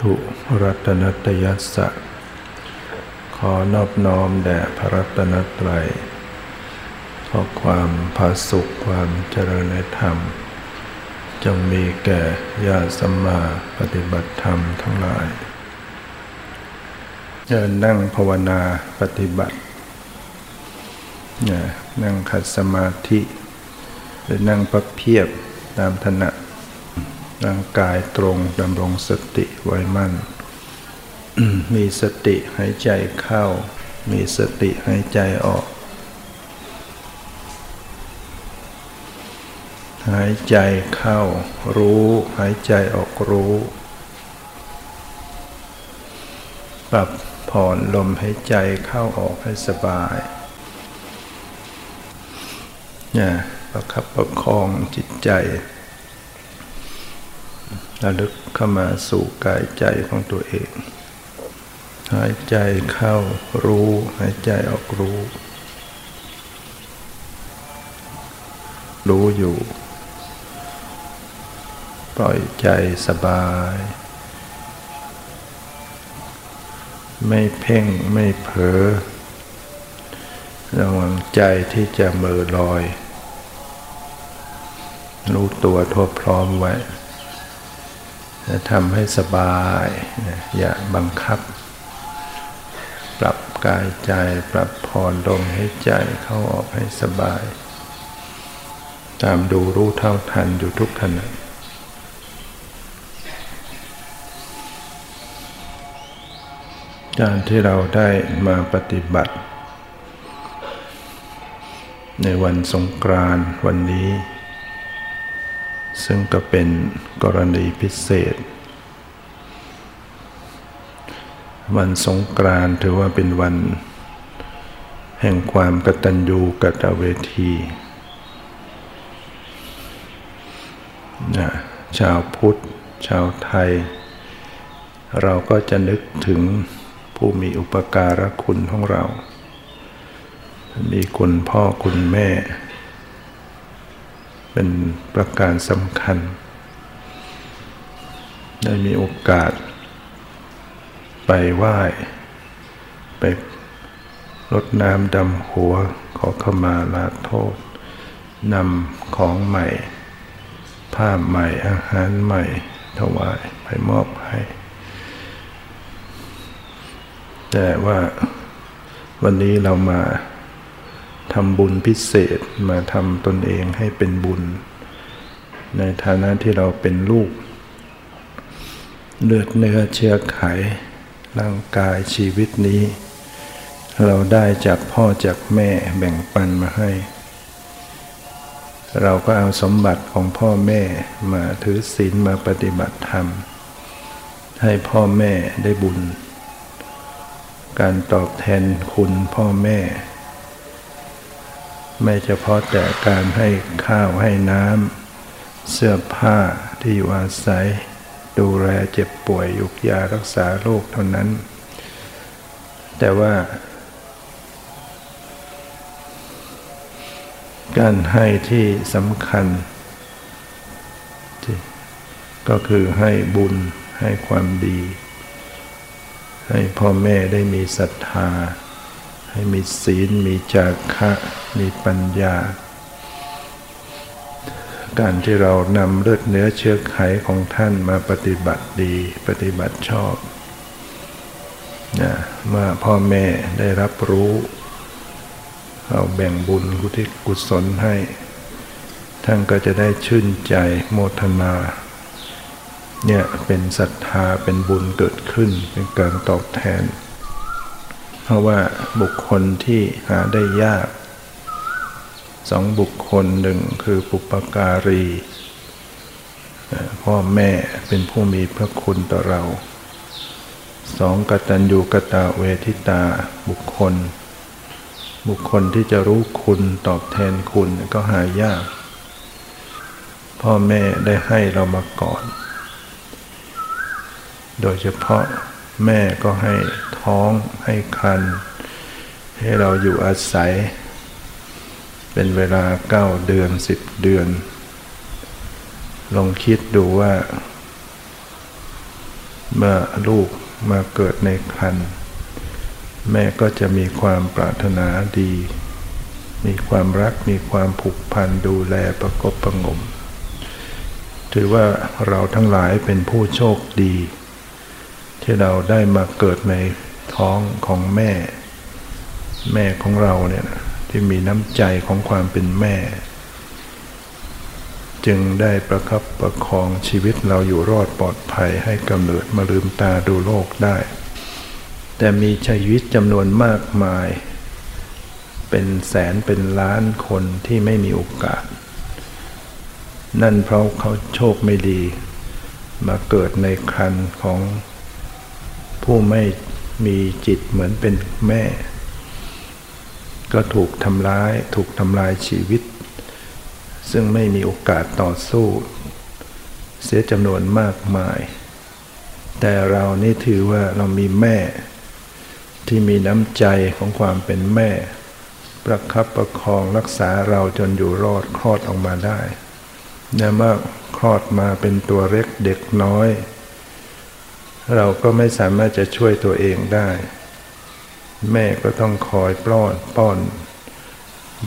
ตถุรัตนตยัสสะ ขอนอบน้อมแด่พระรัตนตรัยขอความผาสุขความเจริญในธรรม จงมีแก่ญาติสัมมาปฏิบัติธรรมทั้งหลายเดินนั่งภาวนาปฏิบัตินั่งขัดสมาธิ หรือนั่งพับเพียบตามถนัดางกายตรงดำรงสติไว้มั่น มีสติหายใจเข้า มีสติหายใจออก หายใจเข้า รู้ หายใจออกรู้ ปรับผ่อนลมหายใจเข้าออกให้สบายเนี่ยประคับประคองจิตใจ ระลึกเข้ามาสู่กายใจของตัวเอง หายใจเข้ารู้ หายใจออกรู้ รู้อยู่ ปล่อยใจสบาย ไม่เพ่งไม่เผลอระวังใจที่จะเมือลอย รู้ตัวทั่วพร้อมไว้ ทำให้สบาย อย่าบังคับ ปรับกายใจปรับผ่อนลมให้ใจเข้าออกให้สบาย ตามดูรู้เท่าทันอยู่ทุกขณะการที่เราได้มาปฏิบัติ ในวันสงกรานต์วันนี้ ซึ่งก็เป็นกรณีพิเศษ วันสงกรานต์ถือว่าเป็นวัน แห่งความกตัญญูกตเวทีนะชาวพุทธ ชาวไทย เราก็จะนึกถึงผู้มีอุปการะคุณของเรา มีคุณพ่อคุณแม่ เป็นประการสำคัญ ได้มีโอกาส ไปไหว้ ไปรดน้ำดำหัว ขอขมาลาโทษนำของใหม่ ผ้าใหม่อาหารใหม่ ถวายไปมอบให้ แต่ว่าวันนี้เรามา ทำบุญพิเศษมาทำตนเองให้เป็นบุญ ในฐานะที่เราเป็นลูก เลือดเนื้อเชื้อไข ร่างกายชีวิตนี้ เราได้จากพ่อจากแม่แบ่งปันมาให้ เราก็เอาสมบัติของพ่อแม่มาถือศีลมาปฏิบัติธรรม ให้พ่อแม่ได้บุญ การตอบแทนคุณพ่อแม่ ไม่เฉพาะแต่การให้ข้าวให้น้ำเสื้อผ้าที่อยู่อาศัย ดูแลเจ็บป่วยยุกยารักษาโรคเท่านั้น แต่ว่า การให้ที่สำคัญ ก็คือให้บุญให้ความดี ให้พ่อแม่ได้มีศรัทธา ให้มีศีลมีจาคะ มีปัญญา การที่เรานำเลือดเนื้อเชื้อไขของท่านมาปฏิบัติดี ปฏิบัติชอบนะเมื่อพ่อแม่ได้รับรู้เราแบ่งบุญกุทิศกุศลให้ ท่านก็จะได้ชื่นใจโมทนา เนี่ยเป็นศรัทธาเป็นบุญเกิดขึ้นเป็นการตอบแทน เพราะว่าบุคคลที่หาได้ยาก สองบุคคลหนึ่งคือปุปการี พ่อแม่เป็นผู้มีพระคุณต่อเราสองกตัญญูกตาเวทิตาบุคคล บุคคลที่จะรู้คุณตอบแทนคุณก็หายาก พ่อแม่ได้ให้เรามาก่อน โดยเฉพาะแม่ก็ให้ท้องให้คัน ให้เราอยู่อาศัย เป็นเวลาเก้าเดือนสิบเดือน ลองคิดดูว่า เมื่อลูกมาเกิดในครรภ์แม่ก็จะมีความปรารถนาดี มีความรักมีความผูกพันดูแลประกบประงม ถือว่าเราทั้งหลายเป็นผู้โชคดี ที่เราได้มาเกิดในท้องของแม่ แม่ของเราเนี่ย ที่มีน้ำใจของความเป็นแม่ จึงได้ประคับประคองชีวิตเราอยู่รอดปลอดภัยให้กำเนิดมาลืมตาดูโลกได้ แต่มีชีวิตจำนวนมากมาย เป็นแสนเป็นล้านคนที่ไม่มีโอกาส นั่นเพราะเขาโชคไม่ดี มาเกิดในครันของผู้ไม่มีจิตเหมือนเป็นแม่ ก็ถูกทำร้าย ถูกทำลายชีวิต ซึ่งไม่มีโอกาสต่อสู้ เสียจำนวนมากมาย แต่เรานี่ถือว่าเรามีแม่ ที่มีน้ำใจของความเป็นแม่ ประคับประคองรักษาเราจนอยู่รอดคลอดออกมาได้เนื่อเมื่อคลอดมาเป็นตัวเล็กเด็กน้อย เราก็ไม่สามารถจะช่วยตัวเองได้ แม่ก็ต้องคอยป้อนป้อน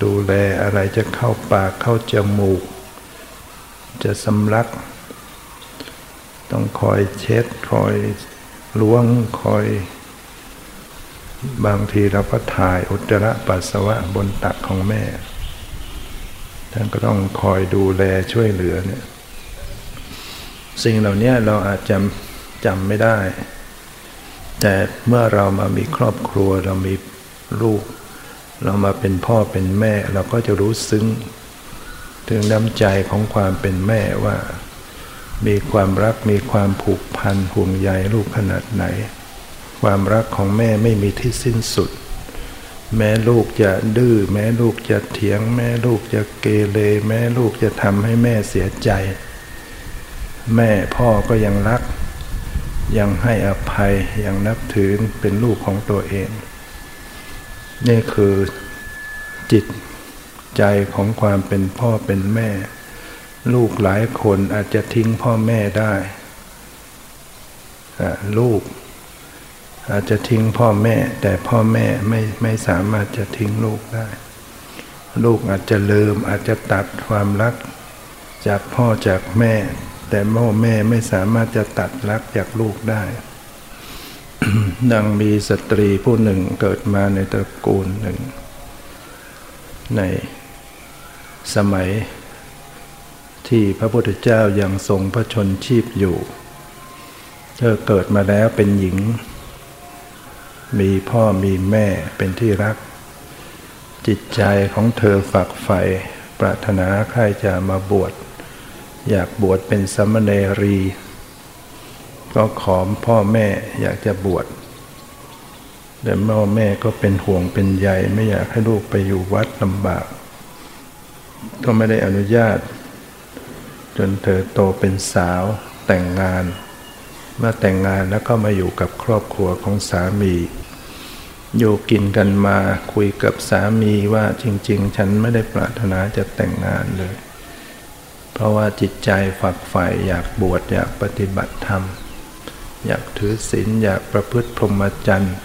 ดูแลอะไรจะเข้าปากเข้าจมูก จะสำลัก ต้องคอยเช็ดคอยล้วงคอย บางทีเราก็ถ่ายอุจจาระปัสสาวะบนตักของแม่ท่านก็ต้องคอยดูแลช่วยเหลือเนี่ย สิ่งเหล่านี้เราอาจจะจำไม่ได้ แต่เมื่อเรามามีครอบครัวเรามีลูก เรามาเป็นพ่อเป็นแม่ เราก็จะรู้ซึ้ง ถึงน้ำใจของความเป็นแม่ว่า มีความรักมีความผูกพันห่วงใยลูกขนาดไหน ความรักของแม่ไม่มีที่สิ้นสุด แม้ลูกจะดื้อแม้ลูกจะเถียง แม้ลูกจะเกเรแม้ลูกจะทำให้แม่เสียใจ แม่พ่อก็ยังรัก ยังให้อภัยยังนับถือเป็นลูกของตัวเอง นี่คือจิตใจของความเป็นพ่อเป็นแม่ ลูกหลายคนอาจจะทิ้งพ่อแม่ได้ลูกอาจจะทิ้งพ่อแม่ แต่พ่อแม่ไม่ไม่สามารถจะทิ้งลูกได้ ลูกอาจจะลืมอาจจะตัดความรักจากพ่อจากแม่ แต่พ่อแม่ไม่สามารถจะตัดรักจากลูกได้ ดังมีสตรีผู้หนึ่งเกิดมาในตระกูลหนึ่ง ในสมัยที่พระพุทธเจ้ายังทรงพระชนชีพอยู่ เธอเกิดมาแล้วเป็นหญิง มีพ่อมีแม่เป็นที่รัก จิตใจของเธอฝักใฝ่ปรารถนาใครจะมาบวช อยากบวชเป็นสมณเณรี ก็ขอมพ่อแม่อยากจะบวชแต่พ่อแม่ก็เป็นห่วงเป็นใยไม่อยากให้ลูกไปอยู่วัดลำบาก ก็ไม่ได้อนุญาต จนเธอโตเป็นสาวแต่งงาน เมื่อแต่งงานแล้วก็มาอยู่กับครอบครัวของสามี อยู่กินกันมาคุยกับสามีว่าจริง ๆ ฉันไม่ได้ปรารถนาจะแต่งงานเลย เพราะว่าจิตใจฝักใฝ่อยากบวชอยากปฏิบัติธรรม อยากถือศีลอยากประพฤติพรหมจรรย์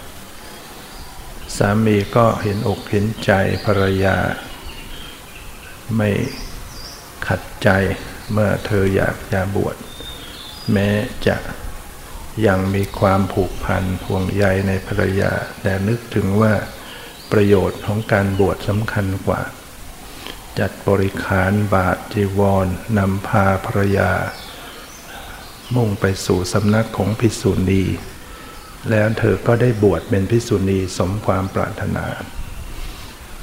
สามีก็เห็นอกเห็นใจภรรยา ไม่ขัดใจเมื่อเธออยากจะบวชแม้จะยังมีความผูกพันห่วงใยในภรรยา แต่นึกถึงว่าประโยชน์ของการบวชสำคัญกว่า จัดบริขารบาทจีวรนำพาภรยา มุ่งไปสู่สำนักของพิสุณีแล้วเธอก็ได้บวชเป็นพิสุณีสมความปรารถนา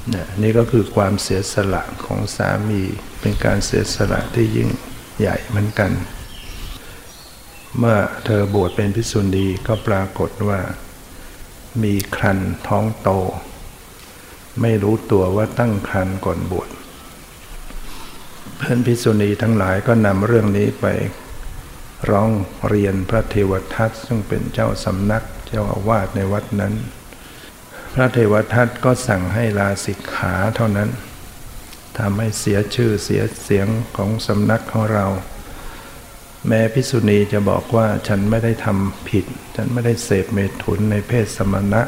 เนี่ยนี่ก็คือความเสียสละของสามี เป็นการเสียสละที่ยิ่งใหญ่เหมือนกัน เมื่อเธอบวชเป็นพิสุณีก็ปรากฏว่า มีครันท้องโต ไม่รู้ตัวว่าตั้งครันก่อนบวช เพื่อนพิษุณีทั้งหลายก็นำเรื่องนี้ไป ร้องเรียนพระเทวทัตซึ่งเป็นเจ้าสำนักเจ้าอาวาสในวัดนั้น พระเทวทัตก็สั่งให้ลาสิกขาเท่านั้นทำให้เสียชื่อเสียเสียงของสำนักของเรา แม้พิสุณีจะบอกว่าฉันไม่ได้ทำผิด ฉันไม่ได้เสพเมถุนในเพศสมณะ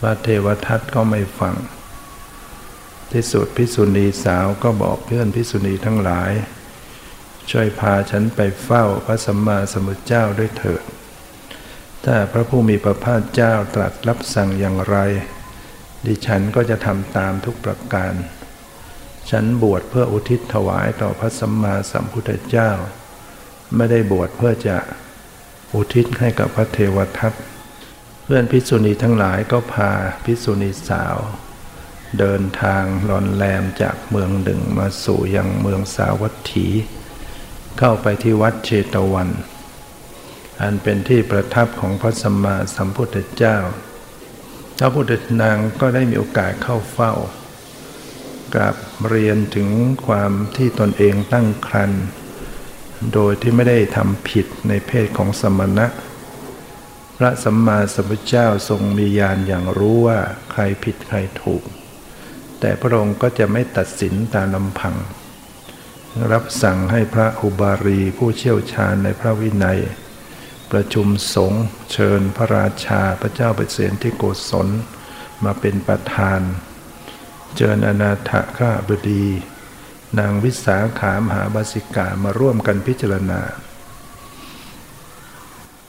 พระเทวทัตก็ไม่ฟัง ที่สุดพิสุณีสาวก็บอกเพื่อนพิสุณีทั้งหลาย ช่วยพาฉันไปเฝ้าพระสัมมาสัมพุทธเจ้าด้วยเถิด ถ้าพระผู้มีพระภาคเจ้าตรัสรับสั่งอย่างไร ดิฉันก็จะทำตามทุกประการ ฉันบวชเพื่ออุทิศถวายต่อพระสัมมาสัมพุทธเจ้า ไม่ได้บวชเพื่อจะอุทิศให้กับพระเทวทัตพื่อนพิษุณีทั้งหลายก็พาพิษุณีสาว เดินทางลอนแลมจากเมืองหนึ่งมาสู่ยังเมืองสาวัตถี เข้าไปที่วัดเชตวัน อันเป็นที่ประทับของพระสัมมาสัมพุทธเจ้าพระพุทธนางก็ได้มีโอกาสเข้าเฝ้ากราบเรียนถึงความที่ตนเองตั้งครรภ์โดยที่ไม่ได้ทำผิดในเพศของสมณะ พระสัมมาสัมพุทธเจ้าทรงมีญาณอย่างรู้ว่าใครผิดใครถูก แต่พระองค์ก็จะไม่ตัดสินตามลำพัง รับสั่งให้พระอุบารีผู้เชี่ยวชาญในพระวินัย ประชุมสงฆ์เชิญพระราชาพระเจ้าเปรตที่โกศลมาเป็นประธาน เชิญอนาถข้าบดี นางวิสาขามหาบาสิกามาร่วมกันพิจารณา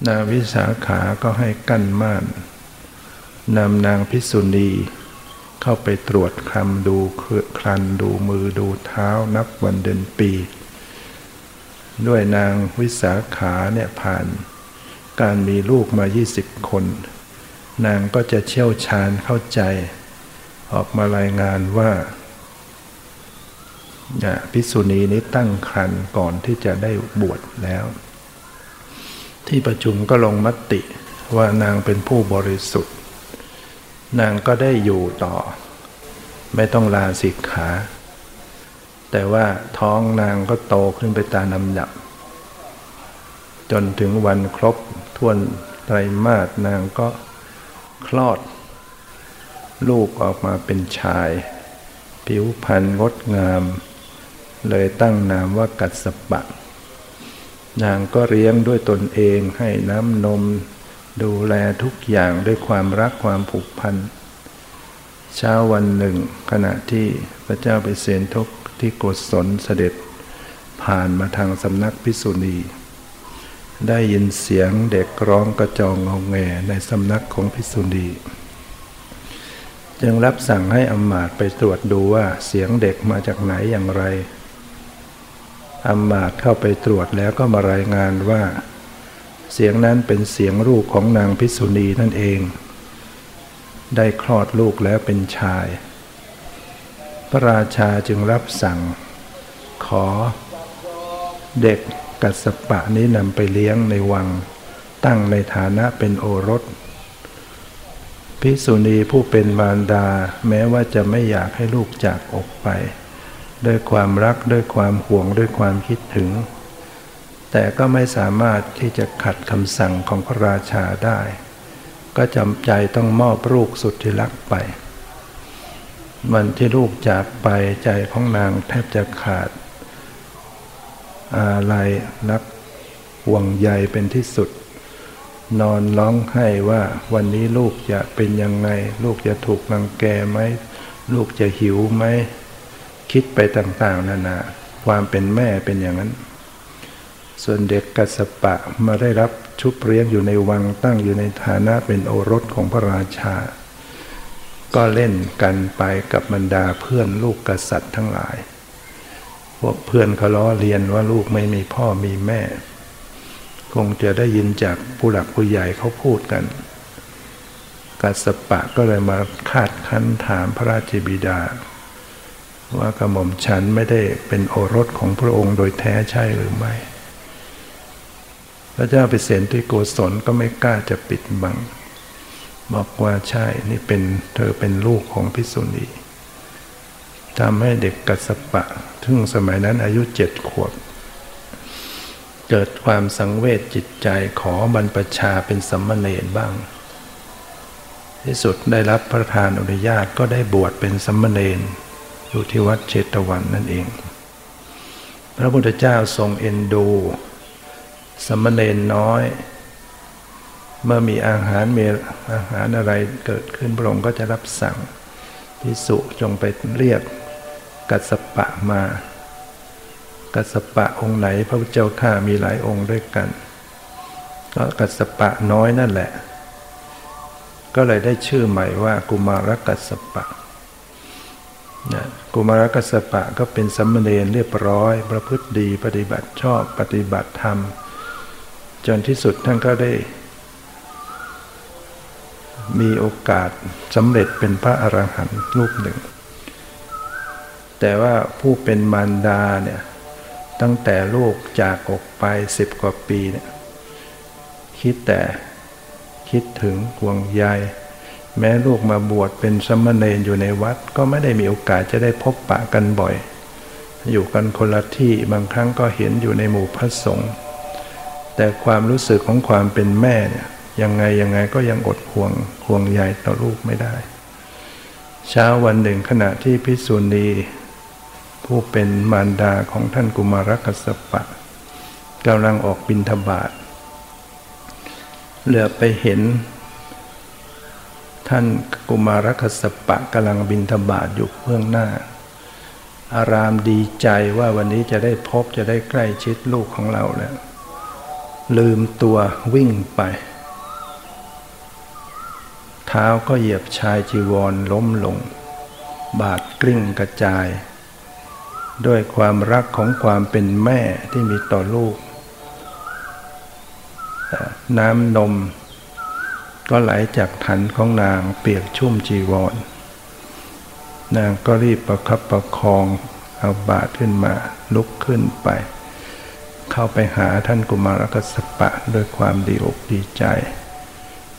นางวิสาขาก็ให้กั้นม่านนำนางพิสุณี เข้าไปตรวจคำดูครันดูมือดูเท้านับวันเดือนปี ด้วยนางวิสาขาเนี่ยผ่านการมีลูกมา 20 คน นางก็จะเชี่ยวชาญเข้าใจ ออกมารายงานว่าพิสุณีนี้ตั้งครันก่อนที่จะได้บวชแล้ว ที่ประชุมก็ลงมติว่านางเป็นผู้บริสุทธิ์ นางก็ได้อยู่ต่อ ไม่ต้องลาสิกขา แต่ว่าท้องนางก็โตขึ้นไปตามลำดับ จนถึงวันครบทวนไตรมาสนางก็คลอด ลูกออกมาเป็นชาย ผิวพรรณงดงาม เลยตั้งนามว่ากัสสปะ นางก็เลี้ยงด้วยตนเองให้น้ำนม ดูแลทุกอย่างด้วยความรักความผูกพัน เช้าวันหนึ่ง ขณะที่พระเจ้าไปเสนทกที่โกศลเสด็จผ่านมาทางสำนักพิสุณี ได้ยินเสียงเด็กร้องกระจองงงแงในสำนักของพิสุณีจึงรับสั่งให้อำมาตย์ไปตรวจดูว่าเสียงเด็กมาจากไหนอย่างไรอามาตเข้าไปตรวจแล้วก็มารายงานว่า เสียงนั้นเป็นเสียงลูกของนางพิษุณีนั่นเอง ได้คลอดลูกแล้วเป็นชาย พระราชาจึงรับสั่ง ขอ เด็กกัสปะนี้นำไปเลี้ยงในวัง ตั้งในฐานะเป็นโอรสพิษุณีผู้เป็นมารดาแม้ว่าจะไม่อยากให้ลูกจากอกไป ด้วยความรักด้วยความห่วงด้วยความคิดถึง แต่ก็ไม่สามารถที่จะขัดคำสั่งของพระราชาได้ ก็จำใจต้องมอบลูกสุดที่รักไป วันที่ลูกจากไปใจของนางแทบจะขาดอะไรรักห่วงใยเป็นที่สุด นอนร้องไห้ว่าวันนี้ลูกจะเป็นยังไง ลูกจะถูกรังแกไหม ลูกจะหิวไหม คิดไปต่างๆนานา ความเป็นแม่เป็นอย่างนั้น ส่วนเด็กกัสปะมาได้รับชุบเลี้ยงอยู่ในวังตั้งอยู่ในฐานะเป็นโอรสของพระราชา ก็เล่นกันไปกับบรรดาเพื่อนลูกกษัตริย์ทั้งหลาย พวกเพื่อนเขาล้อเลียนว่าลูกไม่มีพ่อมีแม่ คงจะได้ยินจากผู้หลักผู้ใหญ่เขาพูดกันกัสปะก็เลยมาคาดคั้นถามพระราชบิดา ว่ากระหม่อมฉันไม่ได้เป็นโอรสของพระองค์โดยแท้ใช่หรือไม่ พระเจ้าไปเสนที่โกศลก็ไม่กล้าจะปิดบัง บอกว่าใช่นี่เป็นเธอเป็นลูกของพิสุณีทำให้เด็กกัสปะทึ่งสมัยนั้นอายุเจ็ดขวบ เกิดความสังเวชจิตใจขอบรรพชาเป็นสัมมเนรบ้าง ที่สุดได้รับพระทานอนุญาตก็ได้บวชเป็นสัมมเนรอยู่ที่วัดเชตวันนั่นเอง พระพุทธเจ้าทรงเอ็นดู สมณเณรน้อย เมื่อมีอาหารมีอาหารอะไรเกิดขึ้นพระองค์ก็จะรับสั่งพิสุจงไปเรียกกัสปะมากัสปะองค์ไหนพระพุทธเจ้าข้ามีหลายองค์ด้วยกัน ก็กัสปะน้อยนั่นแหละ ก็เลยได้ชื่อใหม่ว่ากุมารกัสปะนะกุมารกัสปะก็เป็นสัมมเนรเรียบร้อย ประพฤติดีปฏิบัติชอบปฏิบัติธรรม จนที่สุดท่านก็ได้ มีโอกาสสำเร็จเป็นพระอรหันต์รูปหนึ่ง แต่ว่าผู้เป็นมารดาเนี่ยตั้งแต่ลูกจากออกไปสิบกว่าปีเนี่ยคิดแต่คิดถึงห่วงใยแม้ลูกมาบวชเป็นสมณเณรอยู่ในวัด ก็ไม่ได้มีโอกาสจะได้พบปะกันบ่อย อยู่กันคนละที่บางครั้งก็เห็นอยู่ในหมู่พระสงฆ์ แต่ความรู้สึกของความเป็นแม่เนี่ยยังไงยังไงก็ยังอดห่วงห่วงใยต่อลูกไม่ได้ เช้าวันหนึ่งขณะที่พิสุณีผู้เป็นมารดาของท่านกุมารกัสปะกำลังออกบินทบาทเหลือไปเห็น ท่านกุมารคสปะกำลังบินทบาทอยู่เบื้องหน้า อารามดีใจว่าวันนี้จะได้พบจะได้ใกล้ชิดลูกของเราแล้ว ลืมตัววิ่งไป เท้าก็เหยียบชายจีวรล้มลง บาดกลิ้งกระจาย ด้วยความรักของความเป็นแม่ที่มีต่อลูก น้ำนม ก็ไหลจากฐานของนางเปียกชุ่มจีวร นางก็รีบประคับประคองเอาบาทขึ้นมาลุกขึ้นไป เข้าไปหาท่านกุมารกัสปะด้วยความดีอกดีใจ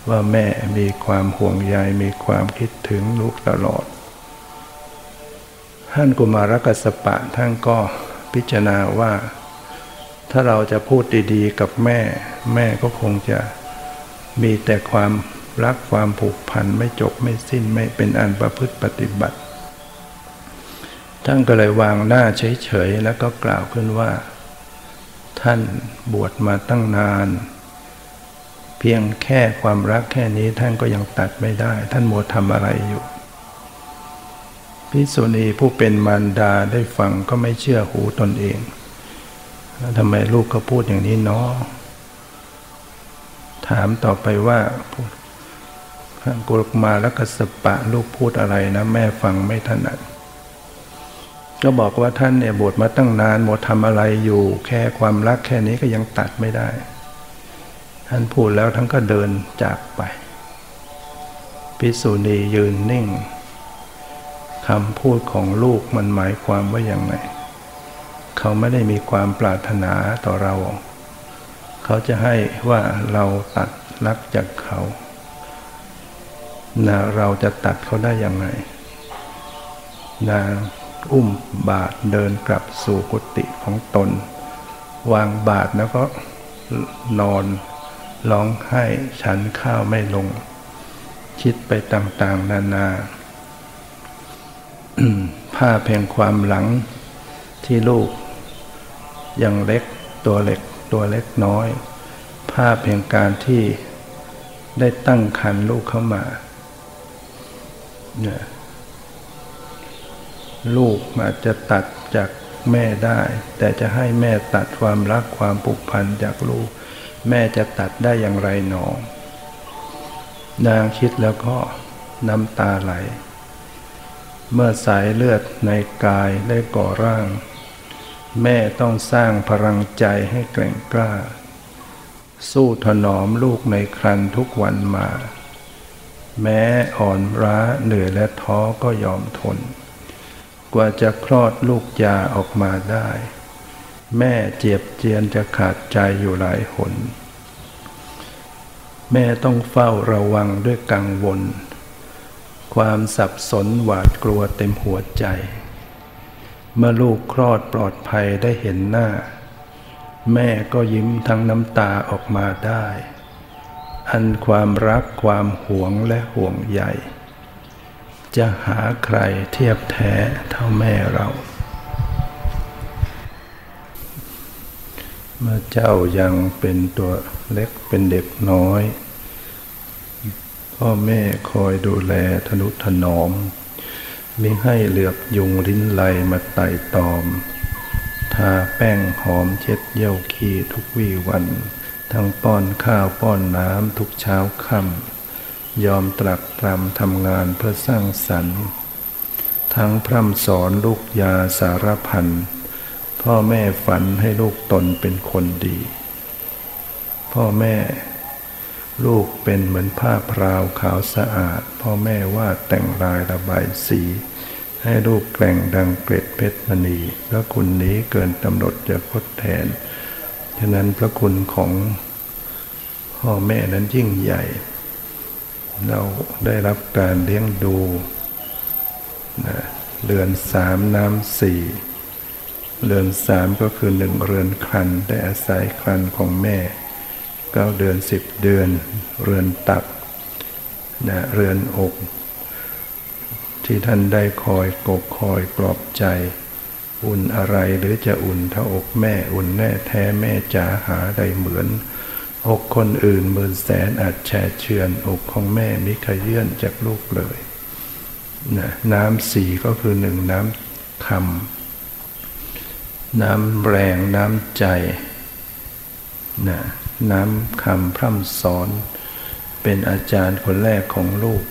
ว่าแม่มีความห่วงใยมีความคิดถึงลูกตลอด ท่านกุมารกัสปะท่านก็พิจารณาว่า ถ้าเราจะพูดดีๆ กับแม่ แม่ก็คงจะมีแต่ความรักความผูกพันไม่จบไม่สิ้นไม่เป็นอันประพฤติปฏิบัติ ท่านก็เลยวางหน้าเฉยๆแล้วก็กล่าวขึ้นว่า ท่านบวชมาตั้งนาน เพียงแค่ความรักแค่นี้ท่านก็ยังตัดไม่ได้ ท่านโมทำอะไรอยู่พิสุณีผู้เป็นมารดาได้ฟังก็ไม่เชื่อหูตนเองทำไมลูกก็พูดอย่างนี้เนาะถามต่อไปว่ากุลมาลก็สปะลูกพูดอะไรนะ แม่ฟังไม่ถนัด ก็บอกว่าท่านเนี่ยบวชมาตั้งนานหมดทำอะไรอยู่ แค่ความรักแค่นี้ก็ยังตัดไม่ได้ ท่านพูดแล้วทั้งก็เดินจากไปพิสุณียืนนิ่งคำพูดของลูกมันหมายความว่าอย่างไรเขาไม่ได้มีความปรารถนาต่อเรา เขาจะให้ว่าเราตัดรักจากเขานะเราจะตัดเขาได้อย่างไรนาง อุ้มบาทเดินกลับสู่กุฏิของตน วางบาทแล้วก็นอนร้องไห้ฉันข้าวไม่ลง คิดไปต่างๆ นานา ผ้าแห่งความหลังที่ลูก ยังเล็กตัวเล็กตัวเล็กน้อยภาพเพียงการที่ได้ตั้งคันลูกเข้ามาเนี่ย ลูกอาจจะตัดจากแม่ได้ แต่จะให้แม่ตัดความรักความผูกพันจากลูก แม่จะตัดได้อย่างไรหนอ นางคิดแล้วก็น้ำตาไหล เมื่อสายเลือดในกายได้ก่อร่าง แม่ต้องสร้างพลังใจให้แกร่งกล้า สู้ถนอมลูกในครันทุกวันมา แม้อ่อนร้าเหนื่อยและท้อก็ยอมทน กว่าจะคลอดลูกยาออกมาได้ แม่เจียบเจียนจะขาดใจอยู่หลายหน แม่ต้องเฝ้าระวังด้วยกังวล ความสับสนหวาดกลัวเต็มหัวใจ เมื่อลูกคลอดปลอดภัยได้เห็นหน้า แม่ก็ยิ้มทั้งน้ำตาออกมาได้ อันความรักความหวงและห่วงใย จะหาใครเทียบแท้เท่าแม่เรา เมื่อเจ้ายังเป็นตัวเล็กเป็นเด็กน้อย พ่อแม่คอยดูแลทนุถนอมมิให้เหลือบยุงริ้นไหลมาไต่ตอม ทาแป้งหอมเช็ดเยี่ยวขี้ทุกวี่วัน ทั้งป้อนข้าวป้อนน้ำทุกเช้าค่ำ ยอมตรักตรำทำงานเพื่อสร้างสรรค์ ทั้งพร่ำสอนลูกยาสารพันพ่อแม่ฝันให้ลูกตนเป็นคนดี พ่อแม่ ลูกเป็นเหมือนผ้าพราวขาวสะอาด พ่อแม่วาดแต่งลายระบายสี ให้ลูกแกล่งดังเกล็ดเพชรมณีพระคุณนี้เกินกำหนดจะทดแทน ฉะนั้นพระคุณของพ่อแม่นั้นยิ่งใหญ่ เราได้รับการเลี้ยงดูนะเรือนสามน้ำสี่เรือนสามก็คือหนึ่งเรือนครันได้อาศัยครันของแม่เก้าเดือนสิบเดือน เรือนตักนะเรือนอก ที่ท่านได้คอยกกคอยปลอบใจ อุ่นอะไรหรือจะอุ่นเท่าอกแม่ อุ่นแน่แท้แม่จ๋าหาใดเหมือน อกคนอื่นหมื่นแสนอาจแช่เชือน อกของแม่มิขยื่นจากลูกเลยนะน้ำสีก็คือหนึ่งน้ำคำน้ำแรงน้ำใจนะน้ำคำพร่ำสอน เป็นอาจารย์คนแรกของลูก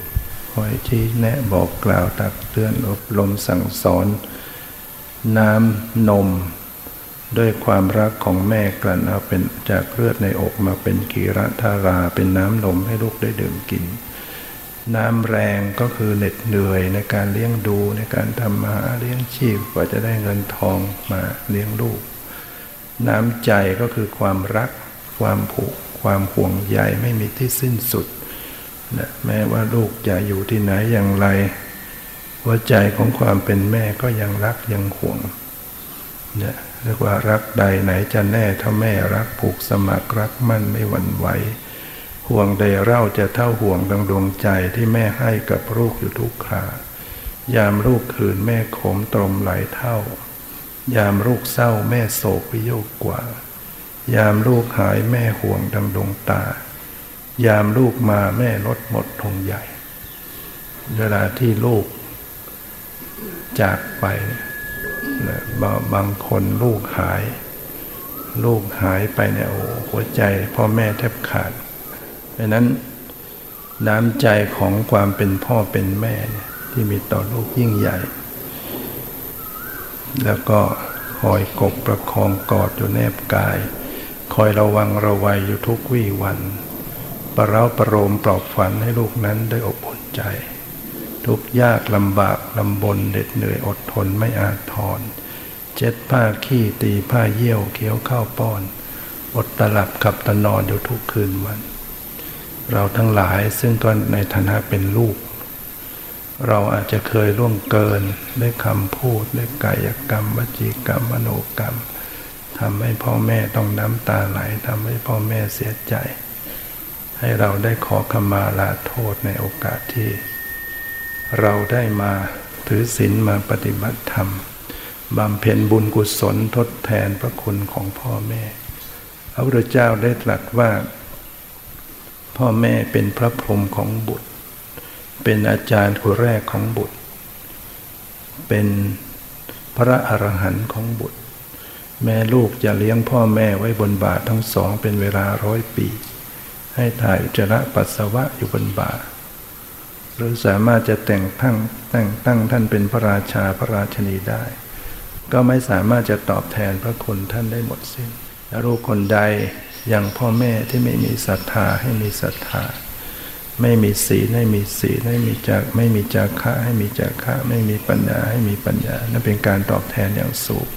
คอยที่แนะบอกกล่าวตักเตือนอบรมสั่งสอน น้ำนม ด้วยความรักของแม่กลั่นเอาเป็นจากเลือดในอกมาเป็นกีรธาราเป็นน้ำนมให้ลูกได้ดื่มกิน น้ำแรงก็คือเหน็ดเหนื่อยในการเลี้ยงดูในการทำมาเลี้ยงชีพกว่าจะได้เงินทองมาเลี้ยงลูก น้ำใจก็คือความรัก ความผูก ความห่วงใยไม่มีที่สิ้นสุดนะแม้ว่าลูกจะอยู่ที่ไหนอย่างไรหัวใจของความเป็นแม่ก็ยังรักยังห่วงนี่ย เรียกว่ารักใดไหนจะแน่ถ้าแม่รักผูกสมัครรักมั่นไม่หวั่นไหวห่วงใดเล่าจะเท่าห่วงดังดวงใจที่แม่ให้กับลูกอยู่ทุกครายามลูกคืนแม่ขมตรมหลายเท่า ยามลูกเศร้าแม่โศกวิโยกกว่า ยามลูกหายแม่ห่วงดังดวงตา ยามลูกมาแม่ลดหมดทงใหญ่ เวลาที่ลูกจากไป บางคนลูกหาย ลูกหายไปเนี่ยโอ้หัวใจพ่อแม่แทบขาดดังนั้นน้ำใจของความเป็นพ่อเป็นแม่ที่มีต่อลูกยิ่งใหญ่ แล้วก็คอยกบประคองกอดอยู่แนบกาย คอยระวังระวัยอยู่ทุกวี่วัน ประเราประโลมปลอบฝันให้ลูกนั้นได้อบอุ่นใจ ทุกยากลำบากลำบนเด็ดเหนื่อยอดทนไม่อาจทอน เจ็ดผ้าขี้ตีผ้าเยี่ยวเคี้ยวข้าวป้อน อดตลับขับตะนอนอยู่ทุกคืนวัน เราทั้งหลายซึ่งตอนในฐานะเป็นลูก เราอาจจะเคยล่วงเกินด้วยคำพูดด้วยกายกรรมวจีกรรมมโนกรรมทำให้พ่อแม่ต้องน้ำตาไหลทำให้พ่อแม่เสียใจ ให้เราได้ขอขมาลาโทษในโอกาสที่ เราได้มาถือศีลมาปฏิบัติธรรมบำเพ็ญบุญกุศลทดแทนพระคุณของพ่อแม่ พระพุทธเจ้าได้ตรัสว่า พ่อแม่เป็นพระพรหมของบุตร เป็นอาจารย์คนแรกของบุตร เป็นพระอรหันต์ของบุตร แม่ลูกจะเลี้ยงพ่อแม่ไว้บนบาททั้งสองเป็นเวลาร้อยปี ให้ถ่ายจระปัสสาวะอยู่บนบาท หรือสามารถจะแต่งตั้งแต่งตั้งท่านเป็นพระราชาพระราชนีได้ ก็ไม่สามารถจะตอบแทนพระคุณท่านได้หมดสิ้นและลูกคนใดอย่างพ่อแม่ที่ไม่มีศรัทธาให้มีศรัทธา ไม่มีศีลให้มีศีลไม่มีจากไม่มีจาคะให้มีจาคะไม่มีปัญญาให้มีปัญญานั่นเป็นการตอบแทนอย่างสูง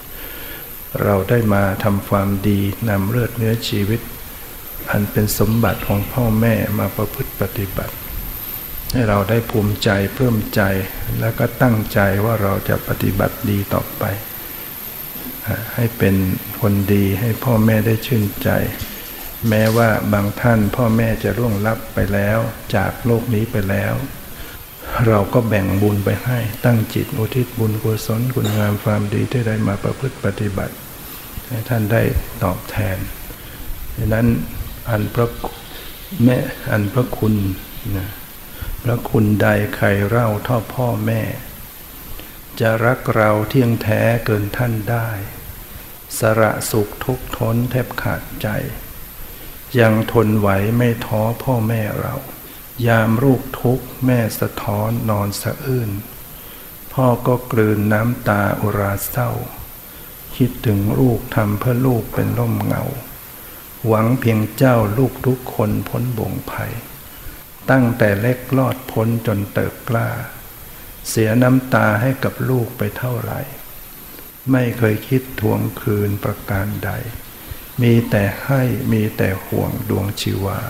เราได้มาทำความดีนำเลือดเนื้อชีวิต อันเป็นสมบัติของพ่อแม่มาประพฤติปฏิบัติ ให้เราได้ภูมิใจเพิ่มใจ แล้วก็ตั้งใจว่าเราจะปฏิบัติดีต่อไป ให้เป็นคนดีให้พ่อแม่ได้ชื่นใจ แม้ว่าบางท่านพ่อแม่จะร่วงลับไปแล้ว จากโลกนี้ไปแล้ว เราก็แบ่งบุญไปให้ ตั้งจิตอุทิศบุญกุศลคุณงามความดีที่ได้มาประพฤติปฏิบัติ ให้ท่านได้ตอบแทนดังนั้นอันพระแม่อันพระคุณนะ พระคุณใดใครเล่าท่อพ่อแม่ จะรักเราเที่ยงแท้เกินท่านได้ สระสุขทุกทนแทบขาดใจ ยังทนไหวไม่ท้อพ่อแม่เรา ยามลูกทุกแม่สะท้อนนอนสะอื้นพ่อก็กลืนน้ำตาอุราเศร้า คิดถึงลูกทำเพื่อลูกเป็นร่มเงา หวังเพียงเจ้าลูกทุกคนพ้นบ่งภัย ตั้งแต่เล็กลอดพ้นจนเติบกล้า เสียน้ำตาให้กับลูกไปเท่าไหร่ ไม่เคยคิดทวงคืนประการใด มีแต่ให้มีแต่ห่วงดวงชีวา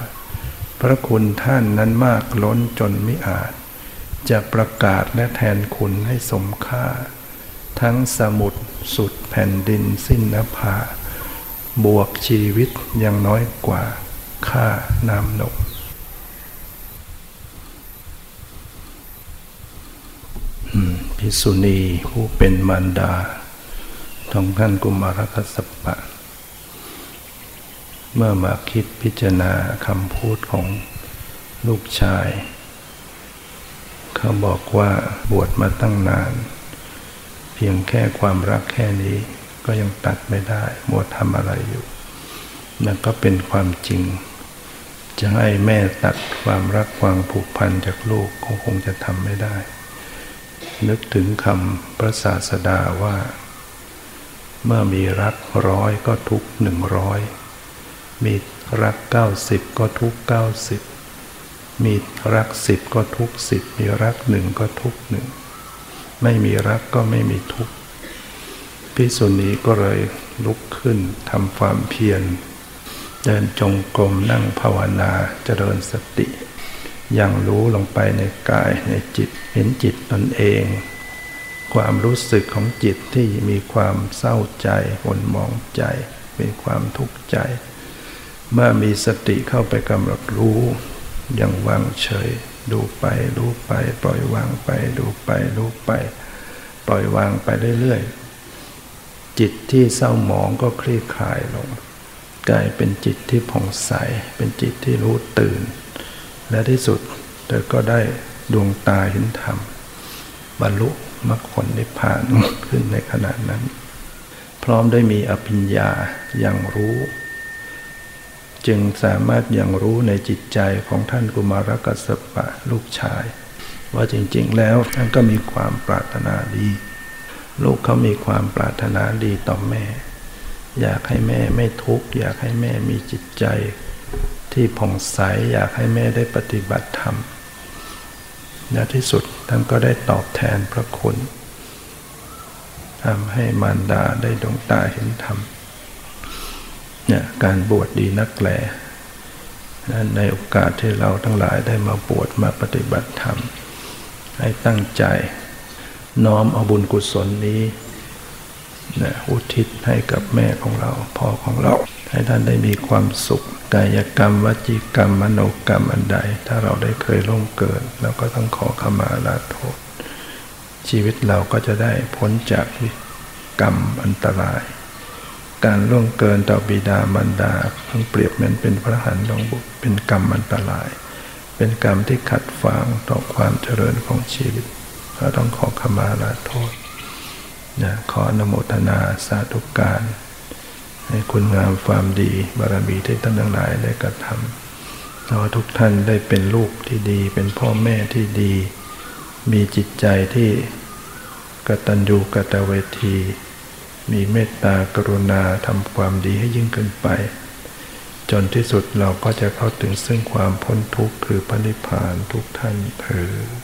พระคุณท่านนั้นมากล้นจนไม่อาจ จะประกาศและแทนคุณให้สมค่า ทั้งสมุดสุดแผ่นดินสิ้นนภา บวกชีวิตยังน้อยกว่า ค่าน้ำนม พิสุณีผู้เป็นมารดาของท่านกุมารคสปะ เมื่อมาคิดพิจารณาคำพูดของลูกชาย เขาบอกว่าบวชมาตั้งนาน เพียงแค่ความรักแค่นี้ก็ยังตัดไม่ได้บวชทำอะไรอยู่นั่นก็เป็นความจริง จะให้แม่ตัดความรักความผูกพันจากลูกก็คงจะทำไม่ได้ นึกถึงคำพระศาสดาว่า เมื่อมีรักร้อยก็ทุกหนึ่งร้อยมีรักเก้าสิบก็ทุกเก้าสิบมีรักสิบก็ทุกสิบมีรักหนึ่งก็ทุกหนึ่งไม่มีรักก็ไม่มีทุกพิสุนีก็เลยลุกขึ้นทำความเพียร เดินจงกรมนั่งภาวนาเจริญสติ ยังรู้ลงไปในกายในจิตเห็นจิตตนเอง ความรู้สึกของจิตที่มีความเศร้าใจวนมองใจมีความทุกข์ใจ เมื่อมีสติเข้าไปกำหนดรู้ยังวางเฉย ดูไปดูไป ปล่อยวางไป ดูไปดูไป ปล่อยวางไปเรื่อยๆ จิตที่เศร้าหมองก็คลี่คลายลงกลายเป็นจิตที่ผ่องใส เป็นจิตที่รู้ตื่น และที่สุดเธอก็ได้ดวงตาเห็นธรรม บรรลุมรรคผลนิพพานขึ้นในขณะนั้น พร้อมได้มีอภิญญาอย่างรู้ จึงสามารถอยังรู้ในจิตใจของท่านกุมารกัสปะลูกชาย ว่าจริงๆแล้วท่านก็มีความปรารถนาดี ลูกเขามีความปรารถนาดีต่อแม่ อยากให้แม่ไม่ทุกข์อยากให้แม่มีจิตใจ ที่ผ่องใสอยากให้แม่ได้ปฏิบัติธรรมในที่สุดท่านก็ได้ตอบแทนพระคุณทำให้มารดาได้ดวงตาเห็นธรรมเนี่ยการบวชดดีนักแลในโอกาสที่เราทั้งหลายได้มาบวชมาปฏิบัติธรรม ให้ตั้งใจน้อมเอาบุญกุศลนี้นะอุทิศให้กับแม่ของเรา พ่อของเรา ให้ท่านได้มีความสุขกายกรรมวจีกรรมมโนกรรมอันใด ถ้าเราได้เคยล่วงเกินเราก็ต้องขอขมาลาโทษ ชีวิตเราก็จะได้พ้นจากกรรมอันตราย การล่วงเกินต่อบิดามารดาทั้งเปรียบเหมือนเป็นพระหันลงบุตรเป็นกรรมอันตราย เป็นกรรมที่ขัดฝังต่อความเจริญของชีวิตเราต้องขอขมาลาโทษนะขอนโมทนาสาธุการ ให้คุณงามความดี บารมีที่ท่านทั้งหลายได้กระทำขอทุกท่านได้เป็นลูกที่ดี เป็นพ่อแม่ที่ดี มีจิตใจที่กตัญญูกตเวที มีเมตตากรุณาทำความดีให้ยิ่งขึ้นไป จนที่สุดเราก็จะเข้าถึงซึ่งความพ้นทุกข์คือพระนิพพานทุกท่านเถิด